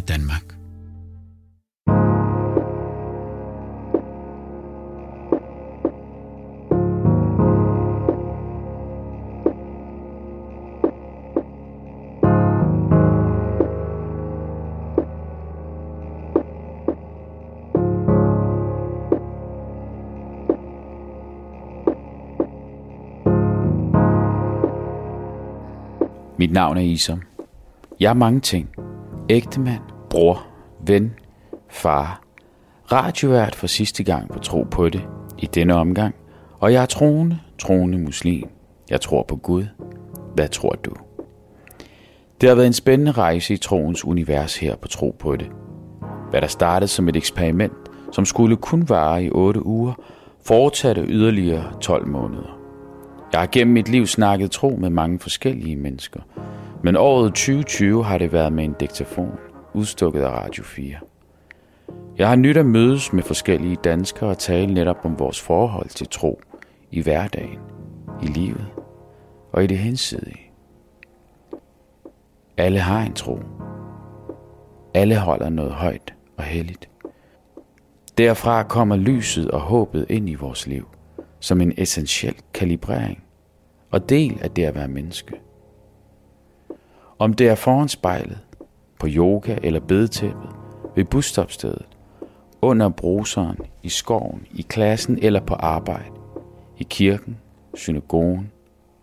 med Danmark. Mit navn er Isom. Jeg er mange ting. Ægtemand, bror, ven, far, radiovært for sidste gang på Tro på det i denne omgang, og jeg er troende, troende muslim. Jeg tror på Gud. Hvad tror du? Det har været en spændende rejse i troens univers her på Tro på det. Hvad der startede som et eksperiment, som skulle kun vare i 8 uger, fortsatte yderligere 12 måneder. Jeg har gennem mit liv snakket tro med mange forskellige mennesker, men året 2020 har det været med en diktafon, udstukket af Radio 4. Jeg har nyt at mødes med forskellige danskere og tale netop om vores forhold til tro i hverdagen, i livet og i det hensidige. Alle har en tro. Alle holder noget højt og helligt. Derfra kommer lyset og håbet ind i vores liv som en essentiel kalibrering og del af det at være menneske. Om det er foran spejlet, på yoga eller bedetæppet, ved busstopstedet, under bruseren, i skoven, i klassen eller på arbejde, i kirken, synagogen,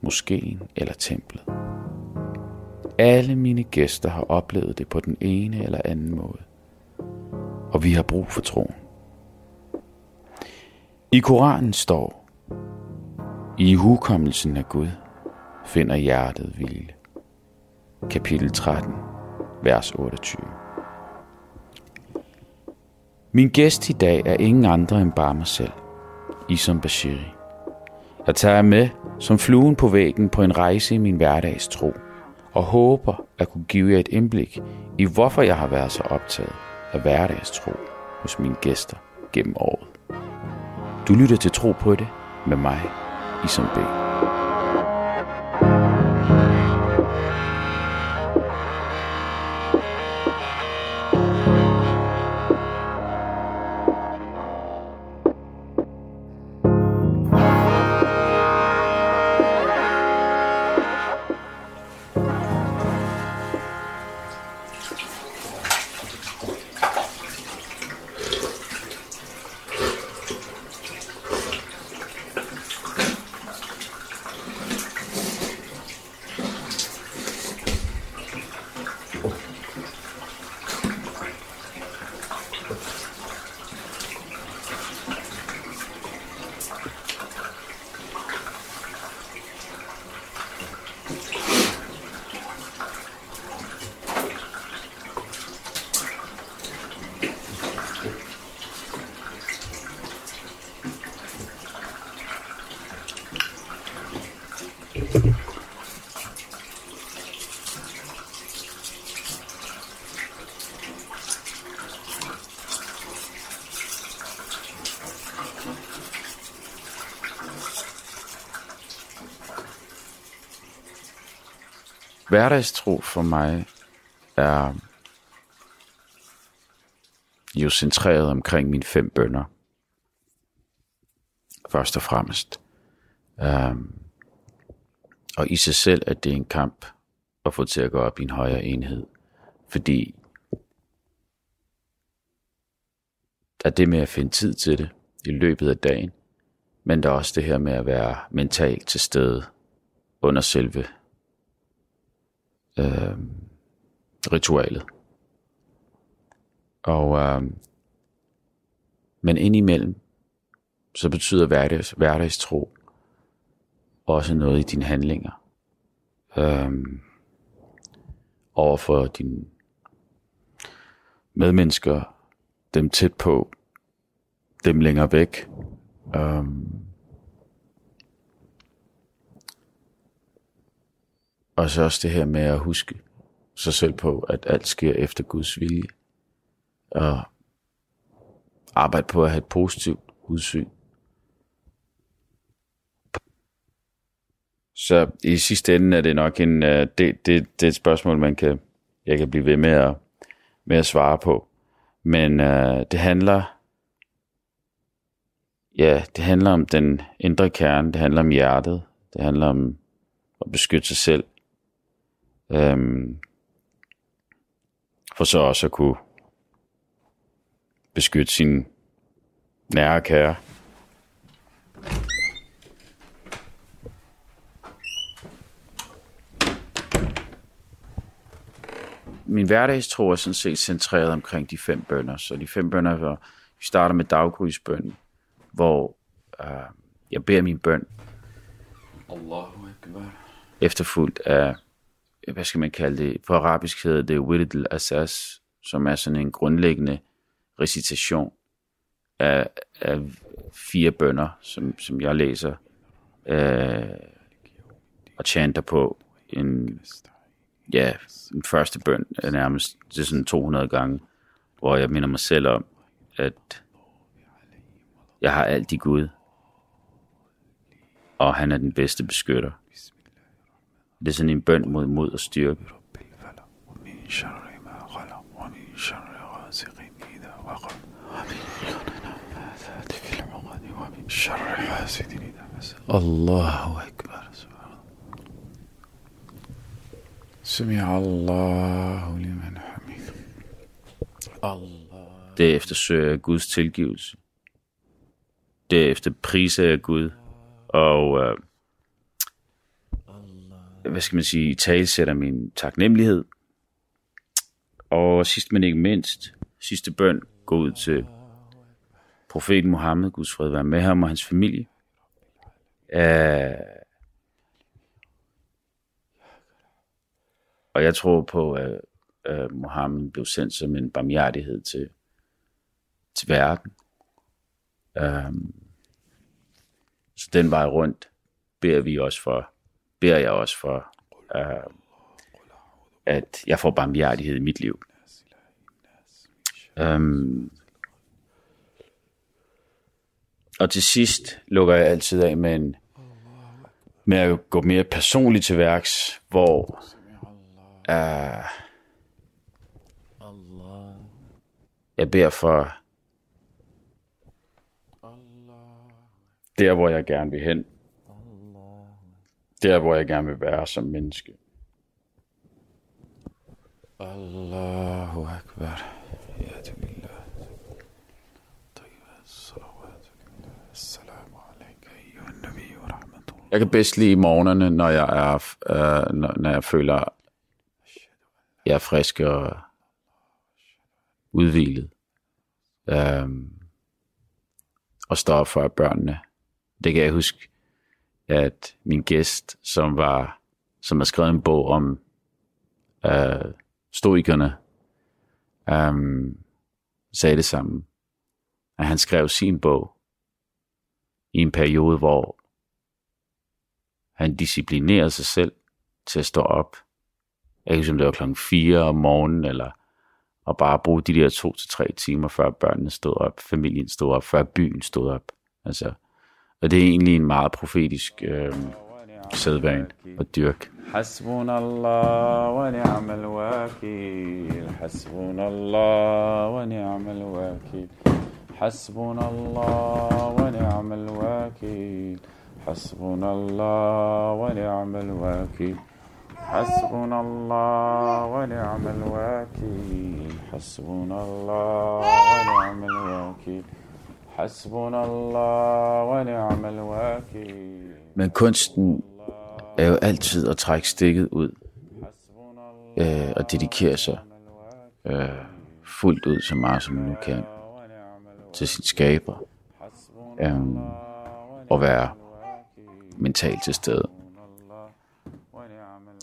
moskeen eller templet. Alle mine gæster har oplevet det på den ene eller anden måde. Og vi har brug for troen. I Koranen står, i hukommelsen af Gud finder hjertet hvile. Kapitel 13, vers 28. Min gæst i dag er ingen andre end bare mig selv, Isam Bashiri. Jeg tager med som fluen på væggen på en rejse i min hverdags tro, og håber at kunne give jer et indblik i, hvorfor jeg har været så optaget af hverdagstro hos mine gæster gennem året. Du lytter til Tro på det med mig, Isam B. Hverdagstro for mig er jo centreret omkring mine fem bønder. Først og fremmest. Um, og i sig selv er det en kamp at få til at gå op i en højere enhed. Fordi der er det med at finde tid til det i løbet af dagen, men der er også det her med at være mentalt til stede under selve øh, ritualet. Og, øh, men indimellem, så betyder hverdags, hverdagstro også noget i dine handlinger. Øh, over for dine medmennesker, dem tæt på, dem længere væk. Øh, Og så også det her med at huske sig selv på, at alt sker efter Guds vilje. Og arbejde på at have et positivt udsyn. Så i sidste ende er det nok en, øh, det, det, det er et spørgsmål, man kan, jeg kan blive ved med at, med at svare på. Men øh, det handler, ja, det handler om den indre kerne, det handler om hjertet, det handler om at beskytte sig selv. Øhm, for så også at kunne beskytte sin nære kære. Min hverdagstro er sådan set centreret omkring de fem bønder. Så de fem bønder, hvor vi starter med daggrydsbøn, hvor uh, jeg beder min bøn. Allahu Akbar. Efterfulgt af, hvad skal man kalde det, på arabisk hedder det Wirid al-Assas, som er sådan en grundlæggende recitation af, af fire bønder, som, som jeg læser øh, og chanter på en, ja, en første bøn er nærmest det er sådan 200 gange, hvor jeg minder mig selv om, at jeg har alt i Gud, og han er den bedste beskytter. Det er sådan en bøn mod mod og styrke. Allahu Akbar. Sami Allahu liman hamid. Allah. Derefter søger jeg Guds tilgivelse. Derefter priser jeg Gud. Og øh, hvad skal man sige, talsætter min taknemmelighed. Og sidst men ikke mindst, sidste bøn går ud til profeten Mohammed, Guds fred være med ham og hans familie. Uh, og jeg tror på, at uh, Mohammed blev sendt som en barmhjertighed til, til verden. Um, så den vej rundt beder vi også for, beder jeg også for, øh, at jeg får barmhjertighed i mit liv. Øhm, og til sidst lukker jeg altid af med, en, med at gå mere personligt til værks, hvor uh, jeg beder for der, hvor jeg gerne vil hen. Der, hvor jeg gerne vil være som menneske. Allahu Akbar. Ja, det vil Jeg kan bedst lide morgenerne, når jeg er, øh, når, når jeg føler, jeg er frisk og udvilet. Um, og står op for børnene. Det kan jeg huske, at min gæst, som var, som har skrevet en bog om øh, stoikerne, øh, sagde det samme. At han skrev sin bog i en periode, hvor han disciplinerede sig selv til at stå op. Jeg kan det var klokken 4 om morgenen, eller og bare bruge de der to til tre timer, før børnene stod op, familien stod op, før byen stod op. Altså, og det er egentlig en meget profetisk øh, sædvane og dyrk. Allah wa ni'mal wakil. Allah wa ni'mal wakil. Allah wa ni'mal wakil. حسبنا الله ونعم الوكيل حسبنا الله ونعم الوكيل حسبنا الله ونعم الوكيل حسبنا الله ونعم الوكيل men kunsten er jo altid at trække stikket ud øh, og dedikere sig øh, fuldt ud så meget som man nu kan til sin skaber øh, og være mentalt til stede.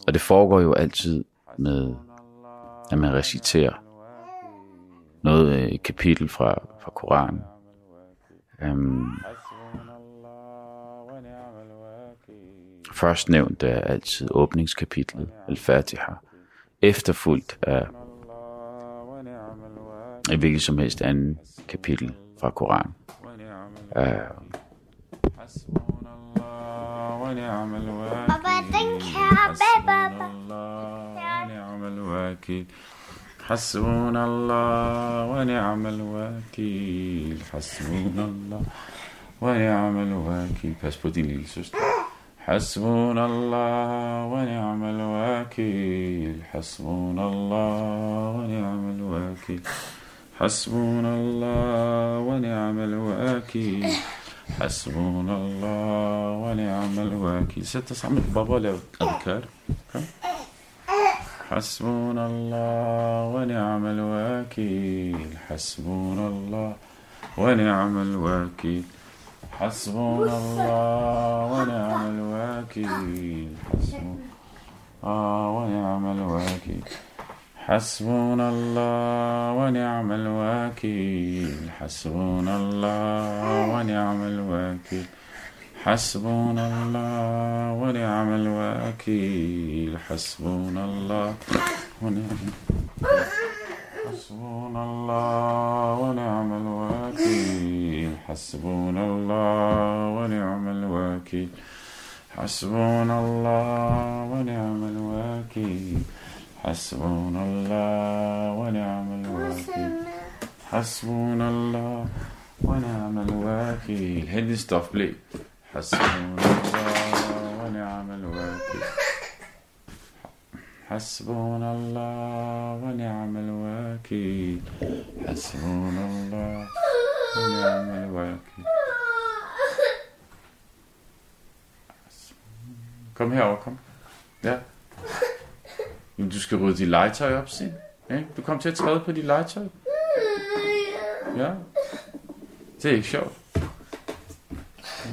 Og det foregår jo altid med, at man reciterer noget øh, et kapitel fra, fra Koranen. Øhm, først nævnt er altid åbningskapitlet, Al-Fatiha, efterfulgt af et hvilket som helst andet kapitel fra Koran. Øh, Baba, den kære Baba. حسبنا الله ونعم الوكيل. حسبنا الله ونعم الوكيل. Pas på din. حسبنا الله ونعم الوكيل. حسبنا الله ونعم الوكيل. حسبنا الله ونعم الوكيل. حسبنا الله ونعم الوكيل. ست lav adkar حسبنا الله ونعم الوكيل. حسبنا الله ونعم الوكيل. حسبنا الله ونعم الوكيل. حسبنا الله ونعم الوكيل. حسبنا الله ونعم الوكيل. حسبنا الله ونعم الوكيل. حسبنا الله حسبنا الله ونعم حسبنا الله ونعم الوكيل. حسبنا الله ونعم الوكيل. حسبنا الله ونعم الوكيل. حسبنا الله ونعم الوكيل. حسبنا الله ونعم الوكيل. هدي ستوف بلي حسبنا الله ونعم الوكيل. حسبنا الله ونعم الوكيل حسبنا الله ونعم الوكيل Kom herover, kom. Ja. Jamen, du skal rydde dit legetøj op, Sim. Ja, du kom til at træde på dit legetøj. Ja. Det er ikke sjovt.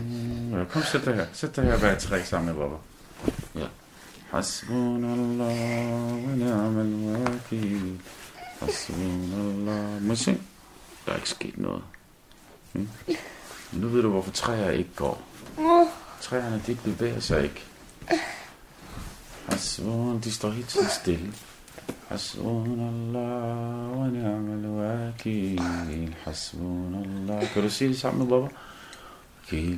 Mm, ja, kom, sæt dig her. Sæt dig her og vær træk sammen med Baba. Ja. Hasbunallah wa ni'mal wakil. Hasbunallah. Må se? Der er ikke sket noget. Mm. Nu ved du, hvorfor træer ikke går. Træerne, de bevæger sig ikke. Hasbun, de står helt tiden stille. Hasbunallah wa ni'mal wakil. Hasbunallah. Kan du sige det sammen med Baba? Okay.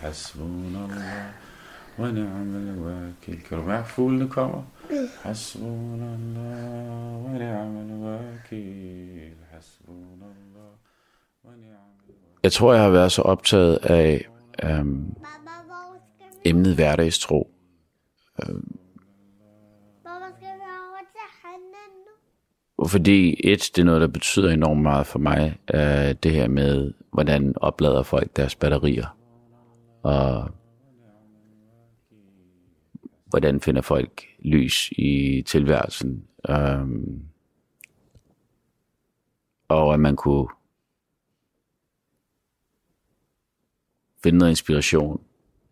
Hasbunallah wa ni'mal wakil. Kan du mærke, fuglene kommer? Hasbunallah wa ni'mal wakil. Hasbunallah wa ni'mal wakil. Jeg tror, jeg har været så optaget af øhm, emnet hverdagstro. Øhm, fordi et, det er noget, der betyder enormt meget for mig, øh, det her med, hvordan oplader folk deres batterier og hvordan finder folk lys i tilværelsen, øh, og at man kunne finde noget inspiration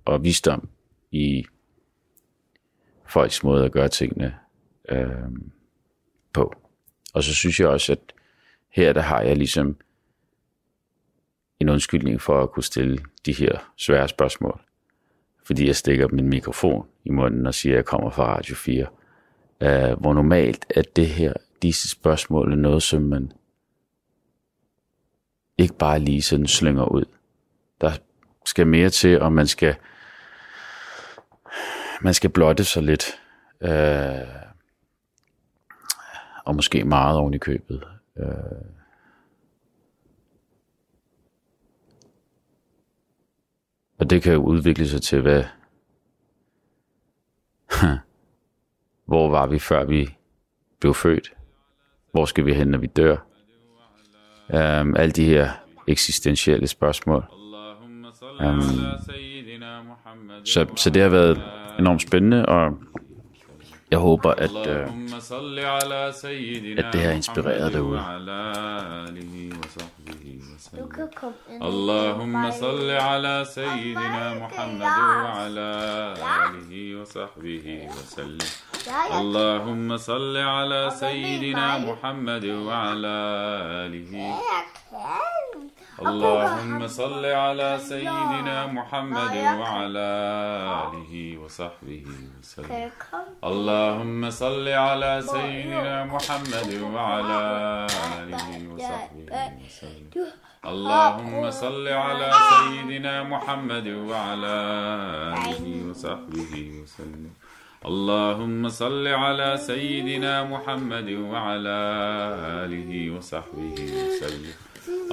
og visdom i folks måde at gøre tingene øh, på. Og så synes jeg også, at her der har jeg ligesom en undskyldning for at kunne stille de her svære spørgsmål. Fordi jeg stikker min mikrofon i munden og siger, at jeg kommer fra Radio 4. Uh, øh, hvor normalt er det her, disse spørgsmål er noget, som man ikke bare lige sådan slynger ud. Der skal mere til, og man skal man skal blotte sig lidt. Uh, og måske meget oven i købet. Øh. Og det kan jo udvikle sig til, hvad... Hvor var vi, før vi blev født? Hvor skal vi hen, når vi dør? Um, alle de her eksistentielle spørgsmål. Um, så, så det har været enormt spændende, og jeg håber, at, øh, at det har inspireret derude. وسلم. اللهم اللهم صل على سيدنا محمد وعلى آله وصحبه وسلم. اللهم صل على سيدنا محمد وعلى آله. اللهم صل على سيدنا محمد وعلى آله وصحبه وسلم. اللهم صل على سيدنا محمد وعلى آله وصحبه وسلم. اللهم صل على سيدنا محمد وعلى آله وصحبه وسلم. اللهم صل على سيدنا محمد وعلى آله وصحبه وسلم.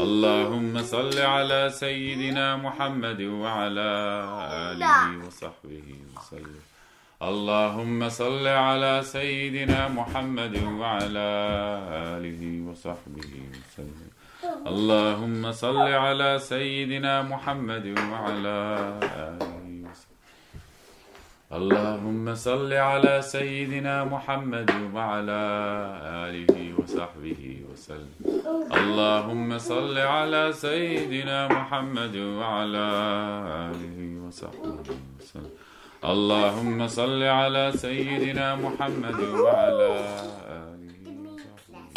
اللهم صل على سيدنا محمد وعلى آله وصحبه وسلم. اللهم صل على سيدنا محمد وعلى آله وصحبه وسلم. اللهم صل على سيدنا محمد وعلى آله وصحبه اللهم صل على سيدنا محمد وعلى آله وصحبه وسلم. اللهم صل على سيدنا محمد وعلى آله وصحبه وسلم. اللهم صل على سيدنا محمد وعلى آله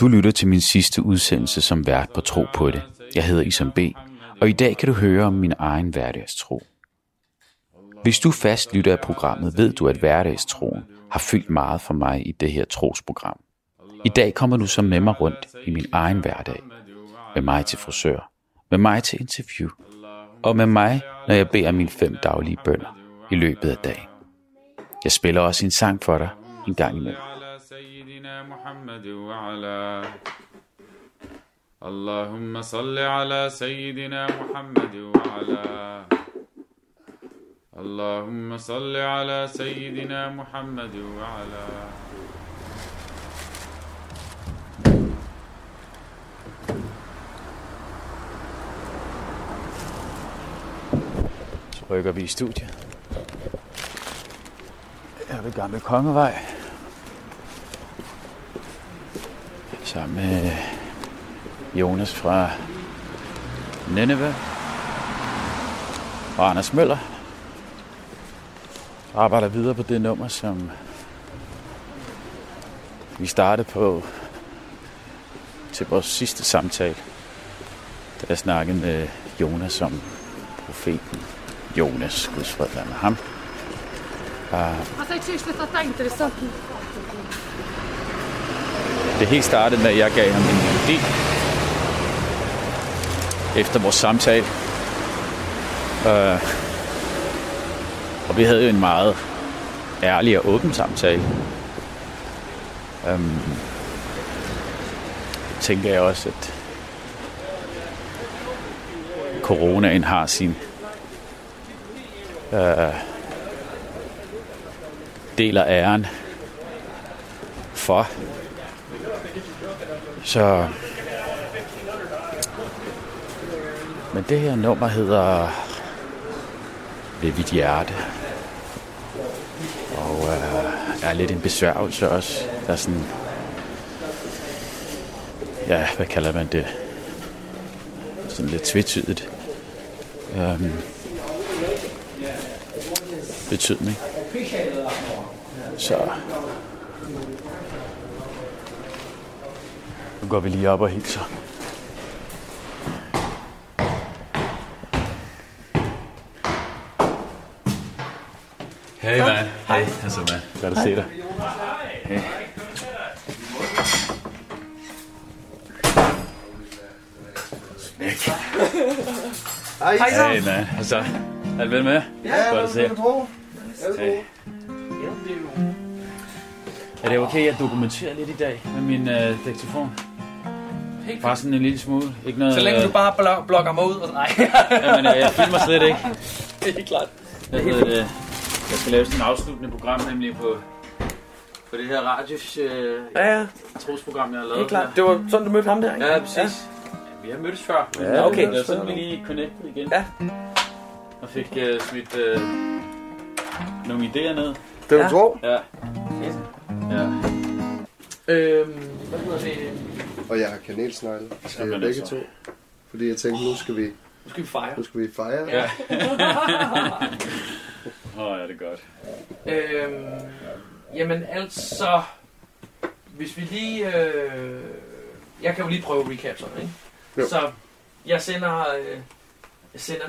Du lytter til min sidste udsendelse som vært på Tro på det. Jeg hedder Isam B., og i dag kan du høre om min egen hverdagstro. Hvis du fast lytter af programmet, ved du, at hverdagstroen har fyldt meget for mig i det her trosprogram. I dag kommer du så med mig rundt i min egen hverdag. Med mig til frisør, med mig til interview, og med mig, når jeg beder mine fem daglige bønder i løbet af dagen. Jeg spiller også en sang for dig en gang imellem. محمد وعلى اللهم صل على سيدنا محمد وعلى اللهم صل على سيدنا محمد وعلى Så rykker vi i studiet. Her ved Gamle Kongevej. Sammen med Jonas fra Nineve. Og Anders Møller. Arbejder videre på det nummer, som vi startede på til vores sidste samtale. Da jeg snakkede med Jonas om profeten Jonas, Guds fred være med ham. Altså, jeg synes, det helt startede med, at jeg gav ham en melodi efter vores samtale. Øh, og vi havde jo en meget ærlig og åben samtale. Øhm, tænker jeg også, at coronaen har sin øh, del af æren for. Så men det her nummer hedder Ved mit hjerte. Og øh, er lidt en besværgelse også. Der er sådan... Ja, hvad kalder man det? Sådan lidt tvetydigt. Øhm, betydning. Så nu går vi lige op og hilser. Hej man. Hej, altså man. Godt at se dig. Hej. Hej, man. Altså, er du vel med? Ja, Godt at se. tro? Er det okay, at jeg dokumenterer lidt i dag med min øh, diktafon? Helt Bare sådan en lille smule. Ikke noget, Så længe du øh, bare blok- blokker mig ud. Og... Nej, Jamen, øh, jeg filmer slet ikke. det er helt klart. Jeg, hedder det, jeg skal lave sådan et afsluttende program, nemlig på, på det her radios øh, Ja, ja, trosprogram, jeg har lavet. helt klart. Det var sådan, du mødte ham der, ikke? Ja, præcis. Ja. Vi har mødtes før. men Ja, okay. Det var sådan, vi lige connected igen. Ja. Og fik øh, smidt øh, nogle idéer ned. Det vil Ja. tro? Ja. Ja. Øhm, hvad hedder det? Og jeg har kanelsnegle til Jamen, begge altså. to. Fordi jeg tænkte, nu skal vi, Nu skal vi fejre. nu skal vi fejre. Ja. Åh, oh, ja, det er godt. Øhm, jamen altså, hvis vi lige... Øh, jeg kan jo lige prøve recap sådan, ikke? Jo. Så jeg sender, øh, jeg sender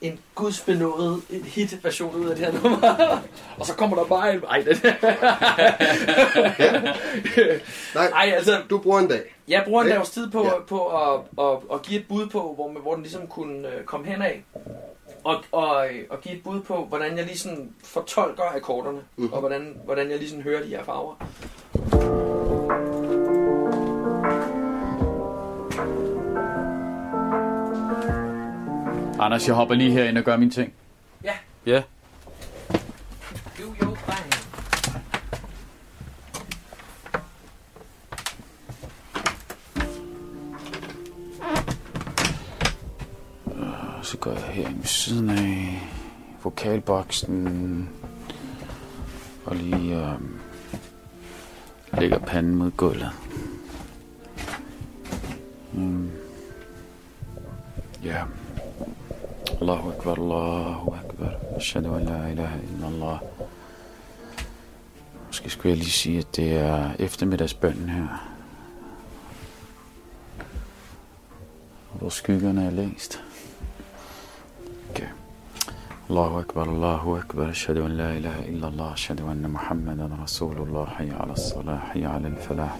en gudsbenået en hit-version ud af det her nummer. og så kommer der bare en... Ej, det... Nej, Ej, altså, du bruger en dag. jeg bruger en Ja. dags tid på, Ja. på at, at, at give et bud på, hvor, hvor den ligesom kunne øh, komme hen af. Og, og, øh, og give et bud på, hvordan jeg lige sådan fortolker akkorderne. Mhm. Og hvordan, hvordan jeg lige sådan hører de her farver. Anders, jeg hopper lige herind og gør mine ting. Ja. Ja. Do your thing. Og så går jeg her ved siden af vokalboksen. Og lige øh, lægger panden mod gulvet. Mm. Ja. Allahu Akbar, Allahu Akbar. Ashhadu an la ilaha illallah. Måske skulle jeg lige sige, at det er eftermiddagsbønnen her. Hvor skyggerne er længst. Okay. Allahu Akbar, Allahu Akbar. Ashhadu an la ilaha illallah. Ashhadu anna Muhammadan Rasulullah. Hayya ala salah, hayya ala al-falah.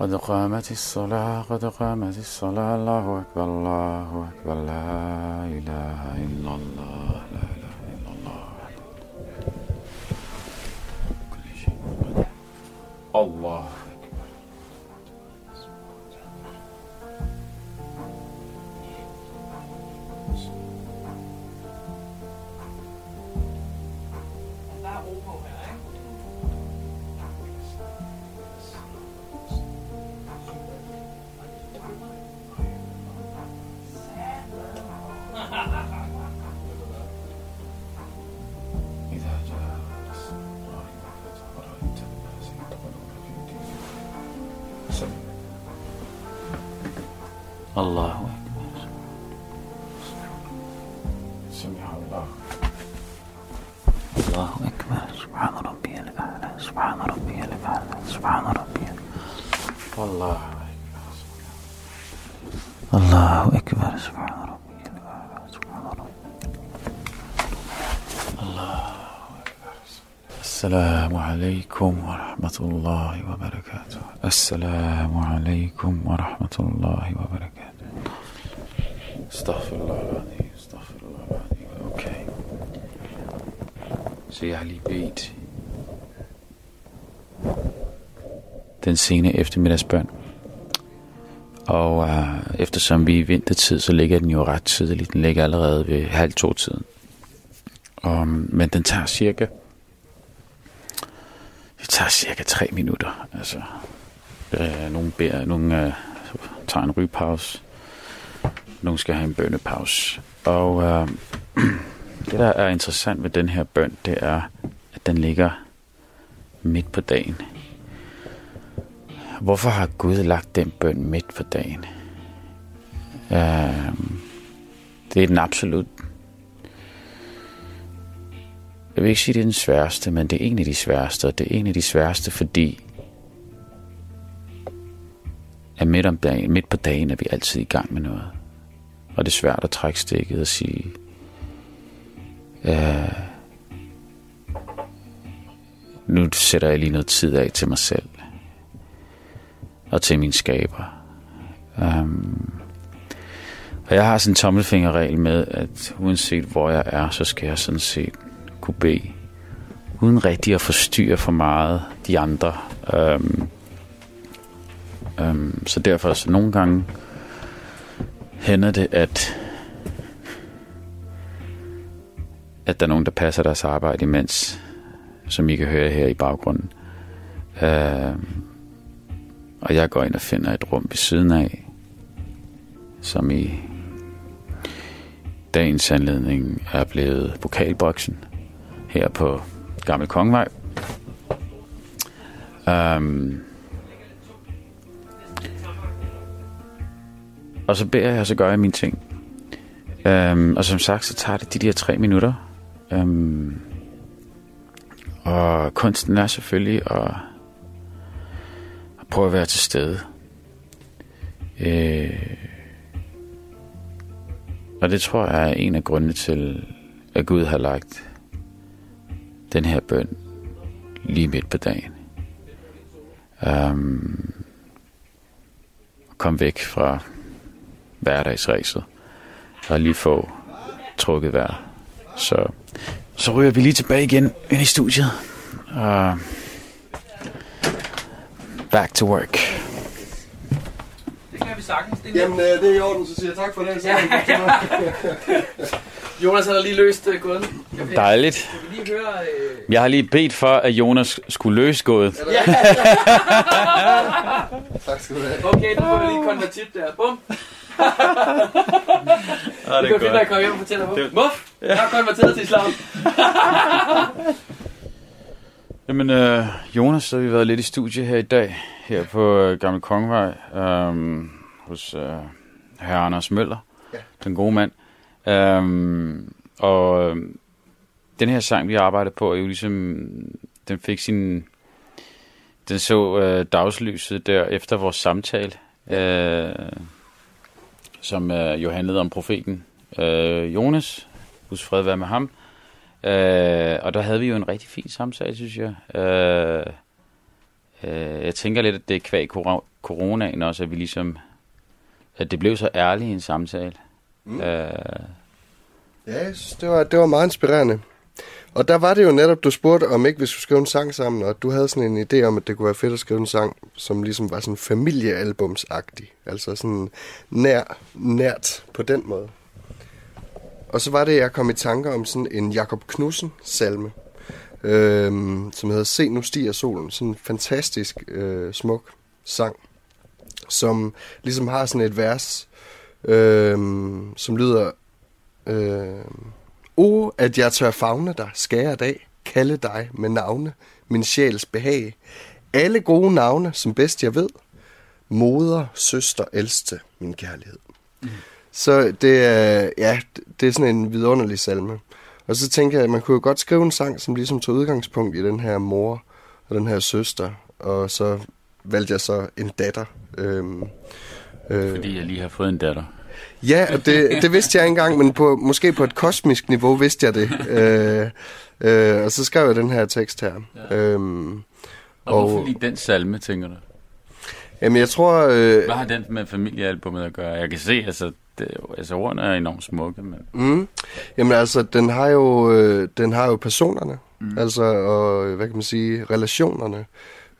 قد قامت الصلاة قد قامت الصلاة. الله أكبر الله أكبر. لا إله إلا الله لا إله إلا الله. كل شيء. الله. الله أكبر. سمع الله. الله أكبر. سبحان ربي الأعلى. سبحان ربي الأعلى. سبحان ربي. الله أكبر الله. أكبر. سبحان ربي الأعلى. سبحان ربي. السلام عليكم ورحمة الله وبركاته. السلام عليكم ورحمة الله وبركاته. Astaghfirullahaladzim, astaghfirullahaladzim. Okay. Så jeg har lige bedt den sene eftermiddagsbøn. Og uh, eftersom vi er i vintertid, så ligger den jo ret tidligt. Den ligger allerede ved halv to tiden. Og, men den tager cirka... Det tager cirka tre minutter. Altså, øh, nogle, beder, nogle øh, tager en rypause nogen skal have en bønnepause. Og øh, det, der er interessant ved den her bøn, det er, at den ligger midt på dagen. Hvorfor har Gud lagt den bøn midt på dagen? Øh, det er den absolut jeg vil ikke sige, det er den sværeste, men det er en af de sværeste, og det er en af de sværeste, fordi at midt, om dagen, midt på dagen er vi altid i gang med noget. Og det er svært at trække stikket og sige, øh, nu sætter jeg lige noget tid af til mig selv. Og til min skaber. Um, og jeg har sådan en tommelfingerregel med, at uanset hvor jeg er, så skal jeg sådan set kunne bede, uden rigtig at forstyrre for meget de andre. Um, um, så derfor så nogle gange hænder det, at at der er nogen, der passer deres arbejde imens, som I kan høre her i baggrunden. Øh, og jeg går ind og finder et rum ved siden af, som i dagens anledning er blevet vokalboksen her på Gammel Kongvej. Um, øh, og så beder jeg, og så gør jeg mine ting. Øhm, og som sagt, så tager det de der tre minutter. Øhm, og kunsten er selvfølgelig at, at prøve at være til stede. Øh, og det tror jeg er en af grundene til, at Gud har lagt den her bøn lige midt på dagen. Um, kom væk fra hverdagsræset og lige få trukket vejret. Så, så ryger vi lige tilbage igen ind i studiet. Og back to work. Det kan vi sagtens. Det Jamen, øh, det er i orden, så siger jeg tak for den. Ja. Jonas har lige løst uh, gåden. Dejligt. jeg vil lige høre... Øh... Jeg har lige bedt for, at Jonas skulle løse gådet. tak skal du have. Okay, nu får vi lige konvertit der. Bum. Ja, Du kan finde dig at komme hjem og fortælle mig. Muff, jeg har konverteret til islam. Jamen, øh, Jonas, så har vi været lidt i studie her i dag, her på øh, Gamle Kongevej, øh, hos øh, herre Anders Møller, Ja. den gode mand. Øh, og øh, den her sang, vi arbejder på, er jo ligesom, den fik sin, den så øh, dagslyset der efter vores samtale, øh, som øh, jo handlede om profeten øh, Jonas, Guds fred være med ham. Øh, og der havde vi jo en rigtig fin samtale, synes jeg. Øh, øh, jeg tænker lidt, at det er kvæg coronaen også, at vi ligesom, at det blev så ærligt en samtale. Mm. Øh, Ja, jeg synes, det var, det var meget inspirerende. Og der var det jo netop, du spurgte om ikke, vi skulle skrive en sang sammen, og du havde sådan en idé om, at det kunne være fedt at skrive en sang, som ligesom var sådan familiealbumsagtig. Altså sådan nær, nært på den måde. Og så var det, jeg kom i tanker om sådan en Jakob Knudsen salme, øh, som hedder Se nu stiger solen. Sådan en fantastisk øh, smuk sang, som ligesom har sådan et vers, øh, som lyder... Øh, o, at jeg tør fagne dig, skære dag, kalde dig med navne, min sjæls behag. Alle gode navne, som bedst jeg ved. Moder, søster, ældste, min kærlighed. Mm. Så det er, ja, det er sådan en vidunderlig salme. Og så tænker jeg, at man kunne jo godt skrive en sang, som ligesom tog udgangspunkt i den her mor og den her søster. Og så valgte jeg så en datter. Øhm, øh, fordi jeg lige har fået en datter. Ja, det, det vidste jeg ikke engang, men på, måske på et kosmisk niveau vidste jeg det. Øh, øh, og så skrev jeg den her tekst her. Ja. Øhm, Og, og hvorfor lige den salme, tænker du? jamen, jeg tror... Øh, Hvad har den med familiealbummet at gøre? Jeg kan se, altså, det, altså ordene er enormt smukke, men... mm, jamen altså, den har jo, øh, den har jo personerne. Mm. Altså, og hvad kan man sige, relationerne.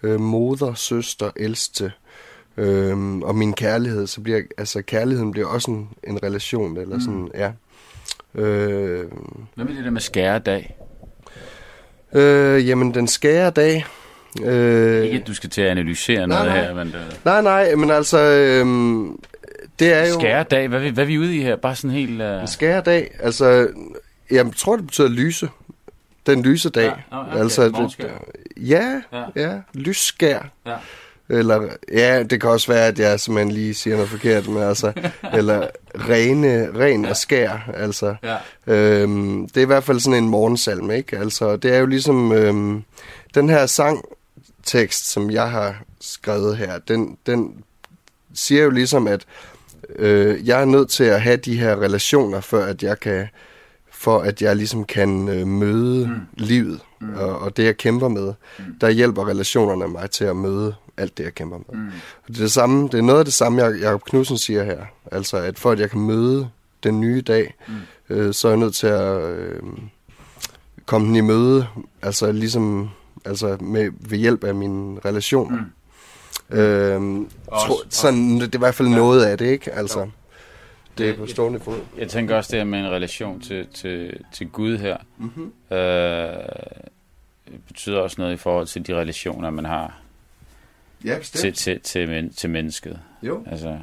Øh, moder, søster, ældste. Øhm, og min kærlighed, så bliver, altså kærligheden bliver også en, en relation, eller mm. sådan, ja. Øh, Hvad med det der med skæredag? øh, jamen, den skære dag, øh, Ikke, at du skal til at analysere Nej, noget nej. her, men... Det, Nej, nej, men altså, øhm, det er jo skæredag, hvad, er vi- hvad er vi ude i her? Bare sådan helt... Uh... en skæredag. Altså, jeg tror, det betyder lyse. Den lyse dag. Ja, okay. Altså, det, ja, ja, lysskær. Ja. Eller, ja, det kan også være, at jeg simpelthen lige siger noget forkert, men altså, eller rene, ren og skær, altså. Ja. Øhm, det er i hvert fald sådan en morgensalme, ikke? Altså, det er jo ligesom, øhm, den her sangtekst, som jeg har skrevet her, den, den siger jo ligesom, at øh, jeg er nødt til at have de her relationer, før at jeg kan, for at jeg ligesom kan øh, møde mm. livet mm. Og, og det, jeg kæmper med. Mm. Der hjælper relationerne mig til at møde alt det, jeg kæmper med. Mm. Og det, er det, samme, det er noget af det samme, Jacob Knudsen siger her. Altså, at for at jeg kan møde den nye dag, mm. øh, så er jeg nødt til at øh, komme den i møde, altså ligesom altså med, ved hjælp af mine relationer. Mm. Øhm, Også- tro, sådan, det er i hvert fald noget af det, ikke? Altså, det er på stående fod. Jeg tænker også det her med en relation til, til, til Gud her. Mm-hmm. Øh, betyder også noget i forhold til de relationer, man har Ja, til, til, til, men, til mennesket. Jo. Altså,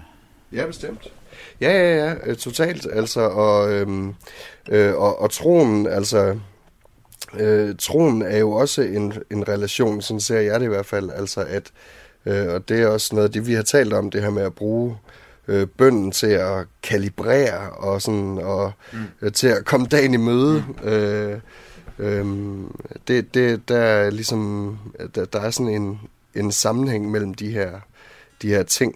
Ja, bestemt. Ja, ja, ja, øh, totalt. Altså, og, øhm, øh, og, og troen, altså, øh, troen er jo også en, en relation, sådan ser jeg det i hvert fald, altså at, øh, og det er også noget af det, vi har talt om, det her med at bruge øh, bønden til at kalibrere og sådan og mm. øh, til at komme dagen i møde. Mm. Øh, øh, det, det, der er ligesom der, der er sådan en, en sammenhæng mellem de her de her ting.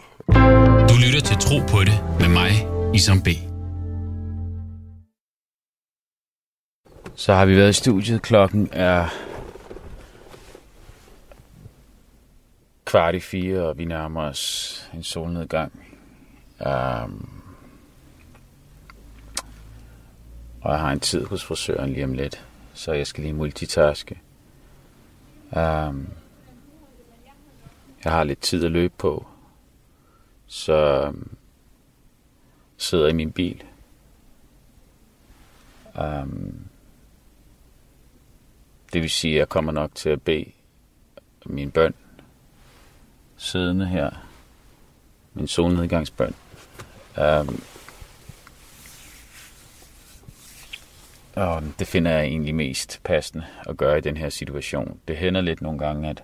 Du lytter til Tro på det med mig, Isam B. Så har vi været i studiet. Klokken er kvart i fire, og vi nærmer os en solnedgang. Um, og jeg har en tid hos frisøren lige om lidt, så jeg skal lige multitaske. Um, jeg har lidt tid at løbe på, så sidder sidder i min bil. Um, det vil sige, at jeg kommer nok til at bede min bøn siddende her. Min solnedgangsbøn. Um, og det finder jeg egentlig mest passende at gøre i den her situation. Det hænder lidt nogle gange, at,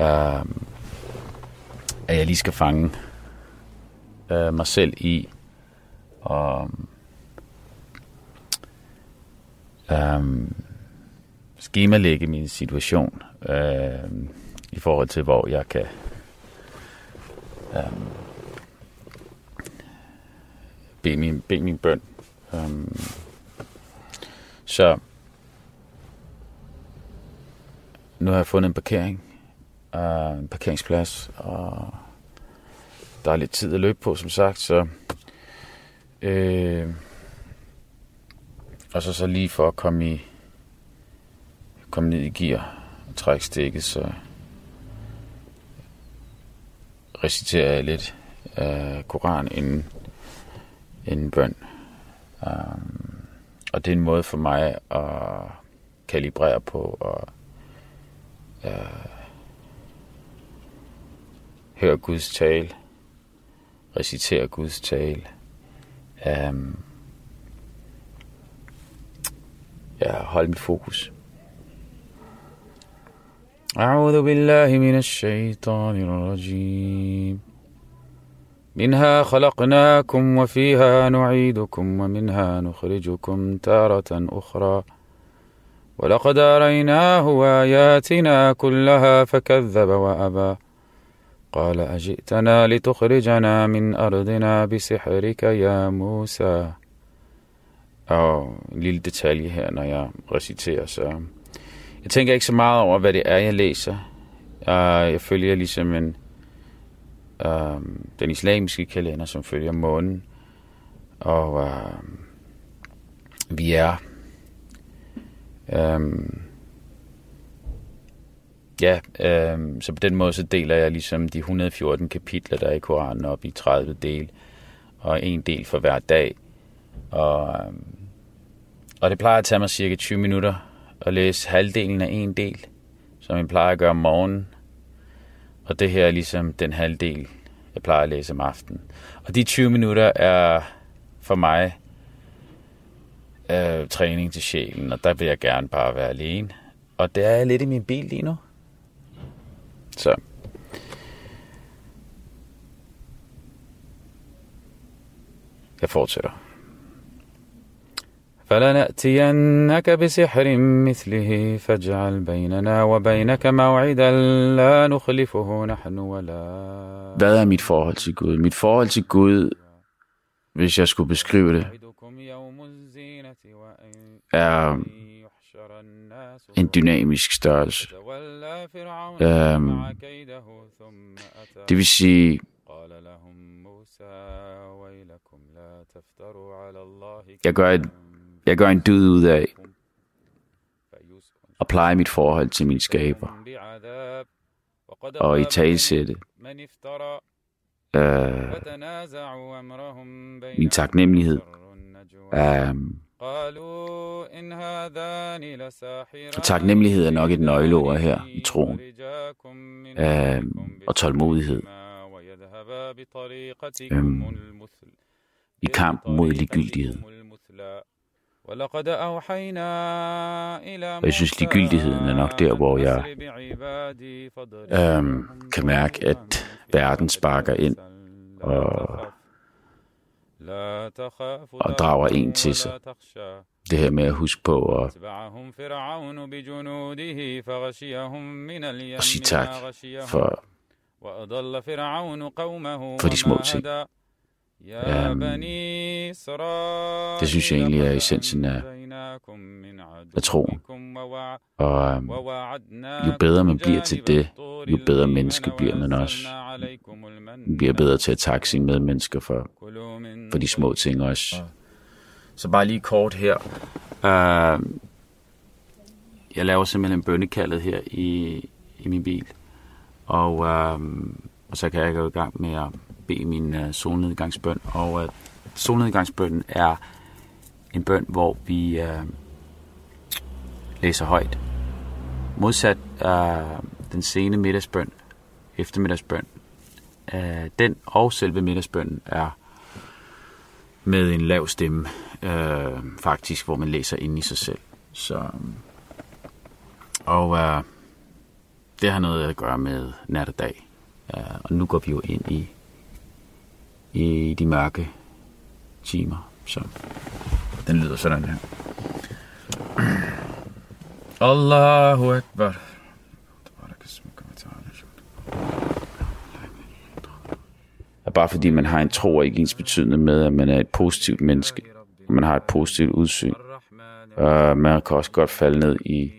øh, at jeg lige skal fange øh, mig selv i og øh, skemalægge min situation øh, i forhold til, hvor jeg kan øh, bede, min, bede min bøn. Øh, så nu har jeg fundet en parkering, øh, en parkeringsplads, og der er lidt tid at løbe på, som sagt, så øh, og så så lige for at komme i komme ned i gear og trække stikket, så reciterer jeg lidt øh, af Koran inden, inden bøn. Um, og det er en måde for mig at kalibrere på og uh, høre Guds tale, recitere Guds tale. Um, ja, holde mit fokus. أعوذ بالله من الشيطان الرجيم منها خلقناكم وفيها نعيدكم ومنها نخرجكم تارة أخرى ولقد أريناه آياتنا كلها فكذب وأبى قال أجئتنا لتخرجنا من أرضنا بسحرك يا موسى Og en lille detalje her, når jeg reciterer, så Jeg tænker ikke så meget over, hvad det er, jeg læser. Uh, jeg følger ligesom en, uh, den islamiske kalender, som følger månen. Og uh, vi er... Um, ja, øh, så på den måde så deler jeg ligesom de 114 kapitler, der er i Koranen op i 30 del. Og en del for hver dag. Og, øh, og det plejer at tage mig cirka 20 minutter at læse halvdelen af en del, som jeg plejer at gøre om morgenen. Og det her er ligesom den halvdel, jeg plejer at læse om aftenen. Og de 20 minutter er for mig øh, træning til sjælen, og der vil jeg gerne bare være alene. Og det er jeg lidt i min bil lige nu. Så. Jeg fortsætter. فلنأتينك بسحر مثله فاجعل بيننا وبينك موعدا لا نخلفه نحن ولا Hvad er mit forhold til Gud? Mit forhold til Gud, hvis jeg skulle beskrive det, er en dynamisk størrelse. Um, det vil sige, jeg gør et jeg gør en dyd ud af at pleje mit forhold til min skaber og i talsætte øh, min taknemmelighed. Um, og taknemmelighed er nok et nøgleord her i troen. Um, og tålmodighed. Um, I kampen mod ligegyldighed. Og jeg synes, ligegyldigheden er nok der, hvor jeg øhm, kan mærke, at verden sparker ind og, og drager en til sig. Det her med at huske på at, at sige tak for, for de små ting. Um, det synes jeg egentlig er essensen af, af troen. Og um, jo bedre man bliver til det, jo bedre menneske bliver man også. Man bliver bedre til at takke sine medmennesker for, for de små ting også. Så bare lige kort her. Uh, jeg laver simpelthen en bønnekaldet her i, i min bil. Og, uh, og så kan jeg gå i gang med at bede min uh, solnedgangsbøn. Og øh, uh, solnedgangsbønnen er en bøn, hvor vi uh, læser højt. Modsat uh, den sene middagsbøn, eftermiddagsbøn, uh, den og selve middagsbønnen er med en lav stemme, uh, faktisk, hvor man læser ind i sig selv. Så, og uh, det har noget at gøre med nat og dag. Uh, og nu går vi jo ind i i de mørke timer. Så den lyder sådan her. Allahu Akbar. Og bare fordi man har en tro, er ikke ens betydende med, at man er et positivt menneske. Og man har et positivt udsyn. Og man kan også godt falde ned i,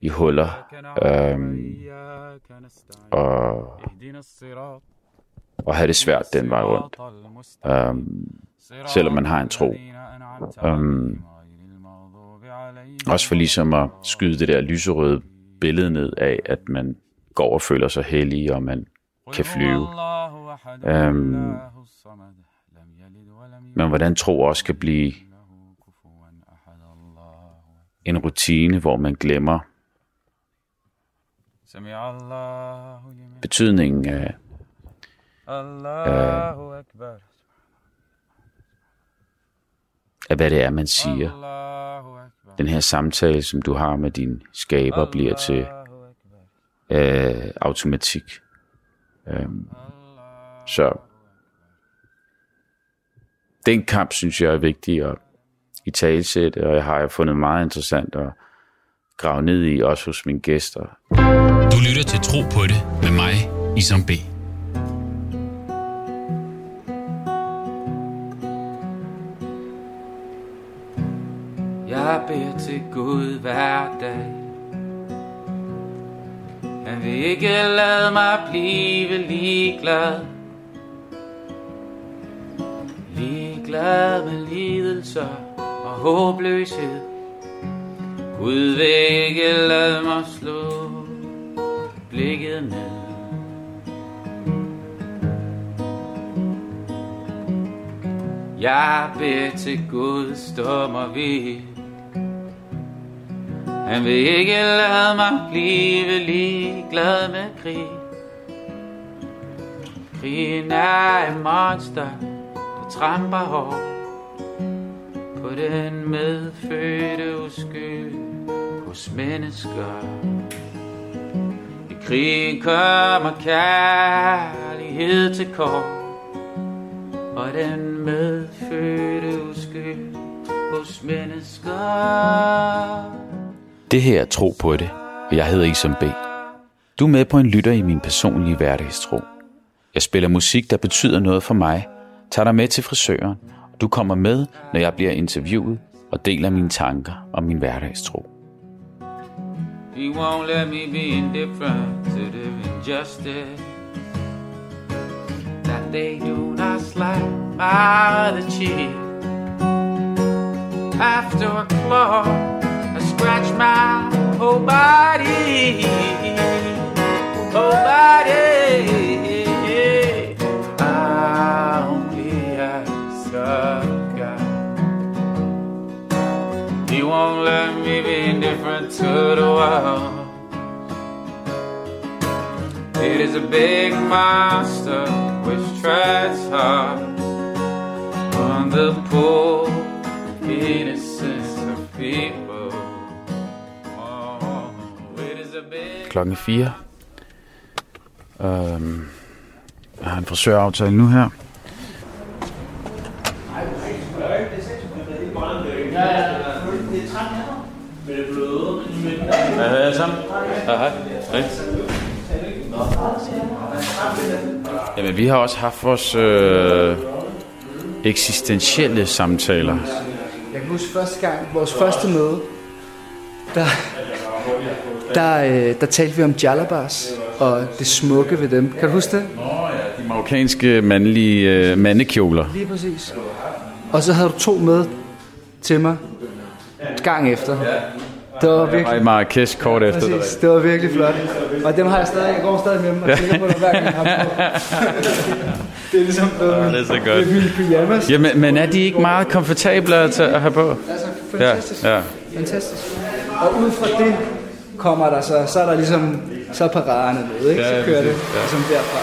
i huller. Um, og og have det svært den vej rundt. Um, selvom man har en tro. Um, også for ligesom at skyde det der lyserøde billede ned af, at man går og føler sig hellig, og man kan flyve. Um, men hvordan tro også kan blive en rutine, hvor man glemmer betydningen af Allahu Akbar. af hvad det er, man siger. Den her samtale, som du har med din skaber, bliver til øh, automatik. Øhm, så den kamp, synes jeg er vigtig at i talsætte, og jeg har jeg fundet meget interessant at grave ned i, også hos mine gæster. Du lytter til Tro på det med mig, Isam B. Jeg beder til Gud hver dag. Han vil ikke lade mig blive ligeglad. Ligeglad med lidelser og håbløshed. Gud vil ikke lade mig slå blikket ned. Jeg beder til Gud, stå mig ved han vil ikke lade mig blive ligeglad med krig. Krigen er en monster, der tramper hårdt På den medfødte uskyld hos mennesker. I krigen kommer kærlighed til kort Og den medfødte uskyld hos mennesker. Det her er Tro på det, og jeg hedder Isam B. Du er med på en lytter i min personlige hverdagstro. Jeg spiller musik, der betyder noget for mig, tager dig med til frisøren, og du kommer med, når jeg bliver interviewet og deler mine tanker om min hverdagstro. He won't let me be indifferent to the injustice that they do not slap by the cheek after a claw my whole body, whole body. I only God. He won't let me be indifferent to the world. It is a big monster which treads hard on the poor Klokken er fire. Øhm, jeg har en frisøraftale nu her. Hej alle sammen. Hej, hej. Hej. Jamen, vi har også haft vores øh, eksistentielle samtaler. Jeg kan huske første gang, vores første møde, der, der, øh, der talte vi om jalabas og det smukke ved dem. Kan du huske det? De marokkanske mandlige øh, mandekjoler. Lige præcis. Og så havde du to med til mig gang efter. Det var Jeg var i virkelig, Marrakesh kort efter. det. præcis, det var virkelig flot. Og dem har jeg stadig, jeg går stadig med dem og tænker på det hver gang jeg har dem. Det er ligesom blevet Ja, min, det er så det er godt. mine pyjamas. Jamen, men er de ikke meget komfortable at, at have på? Altså, Ja, fantastisk. ja. Fantastisk. Og ud fra det kommer der så, så er der ligesom, så er paraderne med, ikke? Så kører det ligesom derfra.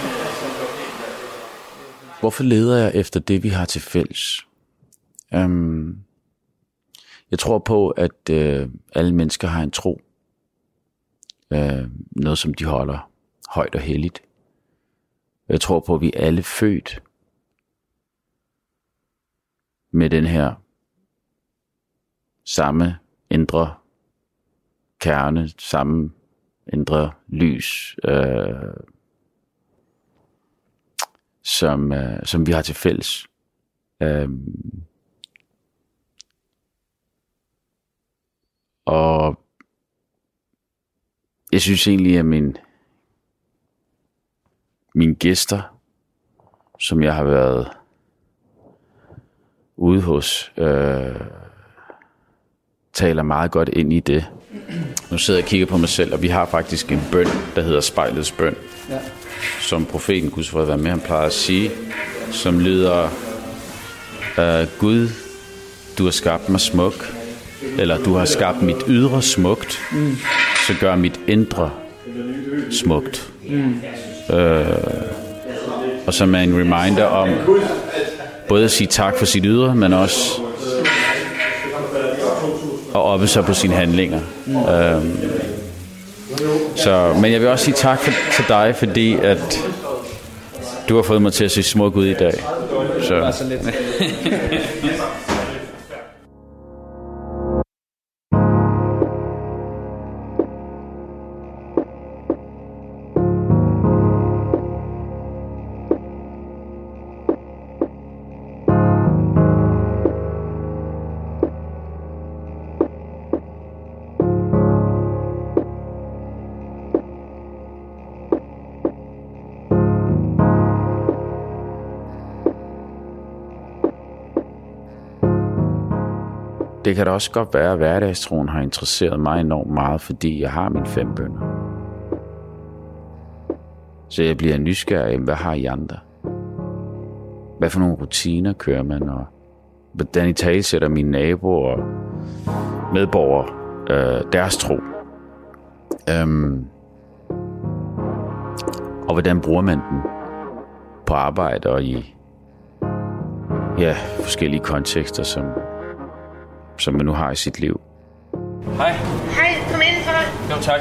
Hvorfor leder jeg efter det, vi har til fælles? Um, jeg tror på, at uh, alle mennesker har en tro. Uh, noget, som de holder højt og helligt. Jeg tror på, at vi er alle født med den her samme indre kerne, samme indre lys, øh, som, øh, som vi har til fælles. Øh, og jeg synes egentlig, at min, mine gæster, som jeg har været ude hos, øh, taler meget godt ind i det. Nu sidder jeg og kigger på mig selv, og vi har faktisk en bøn, der hedder spejlets bøn Ja. som profeten Guds fred være med, han plejer at sige, som lyder, øh, Gud, du har skabt mig smuk, eller du har skabt mit ydre smukt, mm. så gør mit indre smukt. Mm. Øh, og som er en reminder om både at sige tak for sit ydre, men også at oppe sig på sine handlinger. Mm. Så, men jeg vil også sige tak for, til dig, fordi at du har fået mig til at se smuk ud i dag. Så, Så lidt. det kan da også godt være, at hverdagstroen har interesseret mig enormt meget, fordi jeg har mine fem bønder. Så jeg bliver nysgerrig, hvad har I andre? Hvad for nogle rutiner kører man, og hvordan i tale sætter mine naboer og medborgere øh, deres tro? Øhm, og hvordan bruger man den på arbejde og i ja, forskellige kontekster, som, som man nu har i sit liv. Hej. Hej, kom ind så. Jo, tak.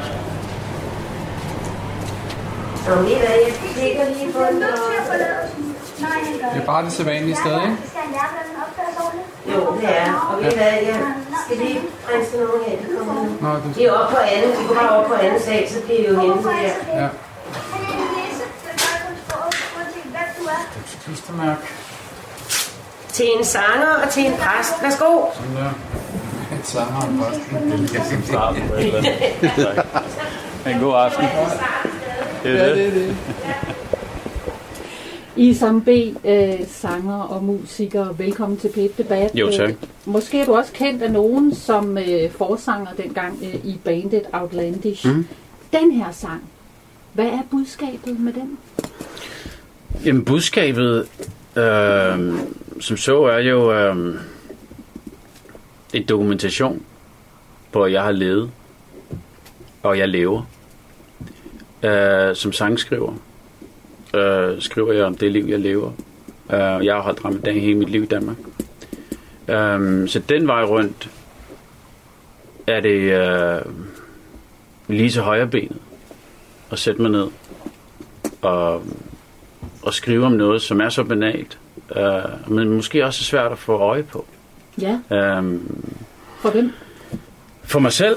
Nå, ved I hvad, jeg klikker lige på den. Det er bare det sædvanlige sted, ikke? Jo, det er. Og ved hvad, jeg skal lige rense nogen her. De kommer nu. De er oppe på anden, de går bare op på anden sal, så bliver I jo hentet her. ja. Klistermærk. Til en sanger og til en præst. Værsgo. Sådan der. Et sanger om posten. En god aften. Det er det. det. Isam B., øh, sanger og musiker. Velkommen til Pet Debat. Jo, tak. Øh, Måske er du også kendt af nogen som øh, forsanger dengang øh, i bandet Outlandish. Mm. Den her sang, hvad er budskabet med den? Jamen budskabet, øh, som så er jo øh, en dokumentation på, at jeg har levet, og jeg lever. Øh, som sangskriver øh, skriver jeg om det liv, jeg lever. Øh, jeg har holdt ramadan hele mit liv i Danmark. Øh, så den vej rundt er det øh, lige til højre benet og sætte mig ned og, og skrive om noget, som er så banalt, øh, men måske også svært at få øje på. Ja, Øh, for hvem? for mig selv.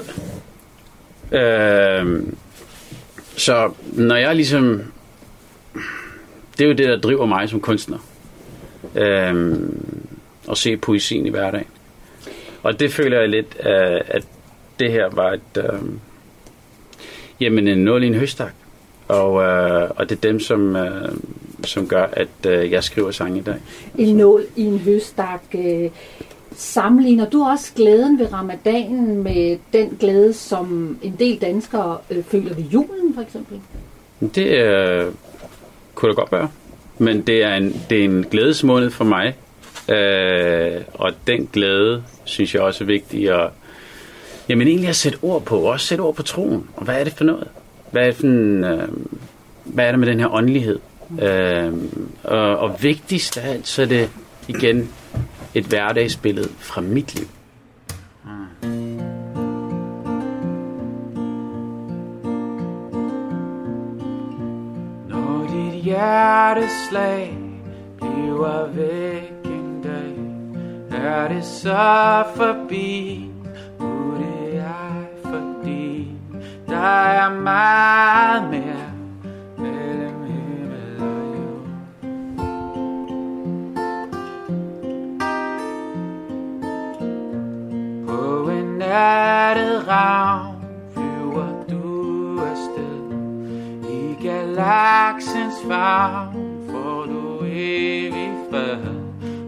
Øh, så når jeg ligesom... Det er jo det, der driver mig som kunstner. Øh, at se poesien i hverdagen. Og det føler jeg lidt, øh, at det her var et... Øh, jamen en nul i en høstak. Og, øh, og det er dem, som, øh, som gør, at øh, jeg skriver sange i dag. En nål i en høstak. Øh, sammenligner du også glæden ved ramadanen med den glæde, som en del danskere øh, føler ved julen, for eksempel? Det øh, kunne det godt være. Men det er en, det er en glædesmåned for mig. Øh, og den glæde, synes jeg også er vigtig at, jamen egentlig at sætte ord på. Også sætte ord på troen. Og hvad er det for noget? Hvad er det, for en, øh, hvad er det med den her åndelighed? Øh, og, og vigtigst af alt, så er det igen et hverdagsbillede fra mit liv. Mm. Når dit hjerteslag bliver væk en dag, er det så forbi, nu det er fordi, der er meget mere På en nattet ravn flyver du afsted I galaksens favn får du evig fred.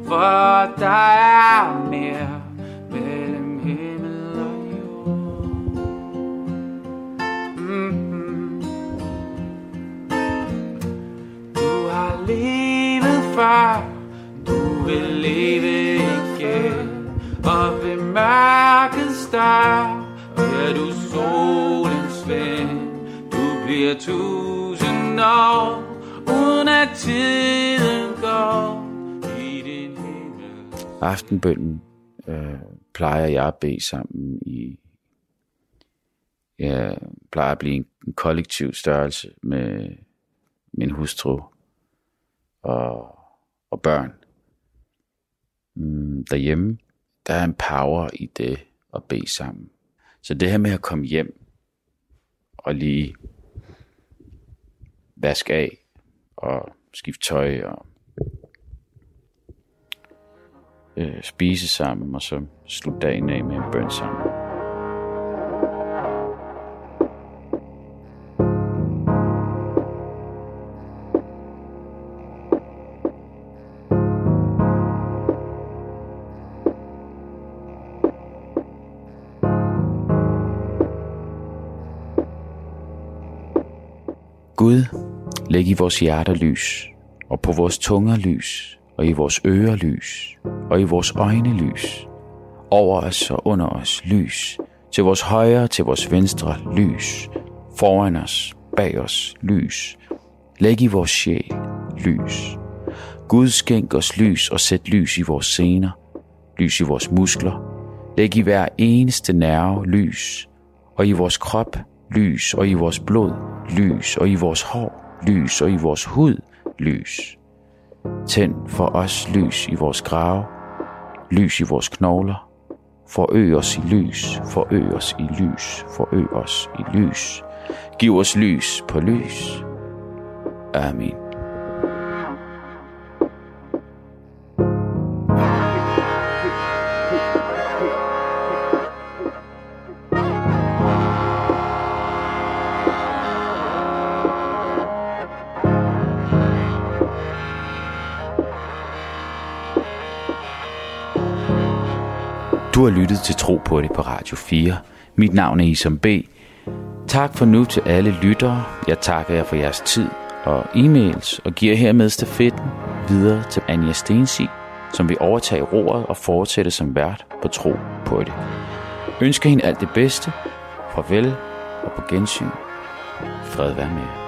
For der er mere mellem himmel og jord. Mm-hmm. Du har levet før Du vil leve igen. Og ved star Bliver du solens ven. Du bliver tusind år Uden at tiden går I din himmel. Aftenbønden øh, plejer jeg at bede sammen i jeg plejer at blive en, en kollektiv størrelse med min hustru og, og børn. Mm, derhjemme, der er en power i det og bede sammen. Så det her med at komme hjem og lige vaske af og skifte tøj og øh, spise sammen, og så slutte dagen af med en bøn sammen. Gud, læg i vores hjerter lys, og på vores tunger lys, og i vores ører lys, og i vores øjne lys. Over os og under os lys, til vores højre, til vores venstre lys, foran os, bag os lys. Læg i vores sjæl lys. Gud skænk os lys og sæt lys i vores sener, lys i vores muskler. Læg i hver eneste nerve lys, og i vores krop lys, og i vores blod lys, og i vores hår lys, og i vores hud lys. Tænd for os lys i vores grave, lys i vores knogler. Forøg os i lys, forøg os i lys, forøg os i lys. Giv os lys på lys. Amen. Du har lyttet til Tro på det på Radio 4. Mit navn er Isam B. Tak for nu til alle lyttere. Jeg takker jer for jeres tid og e-mails og giver hermed stafetten videre til Anja Stensi, som vil overtage roret og fortsætte som vært på Tro på det. Ønsker hende alt det bedste. Farvel og på gensyn. Fred være med jer.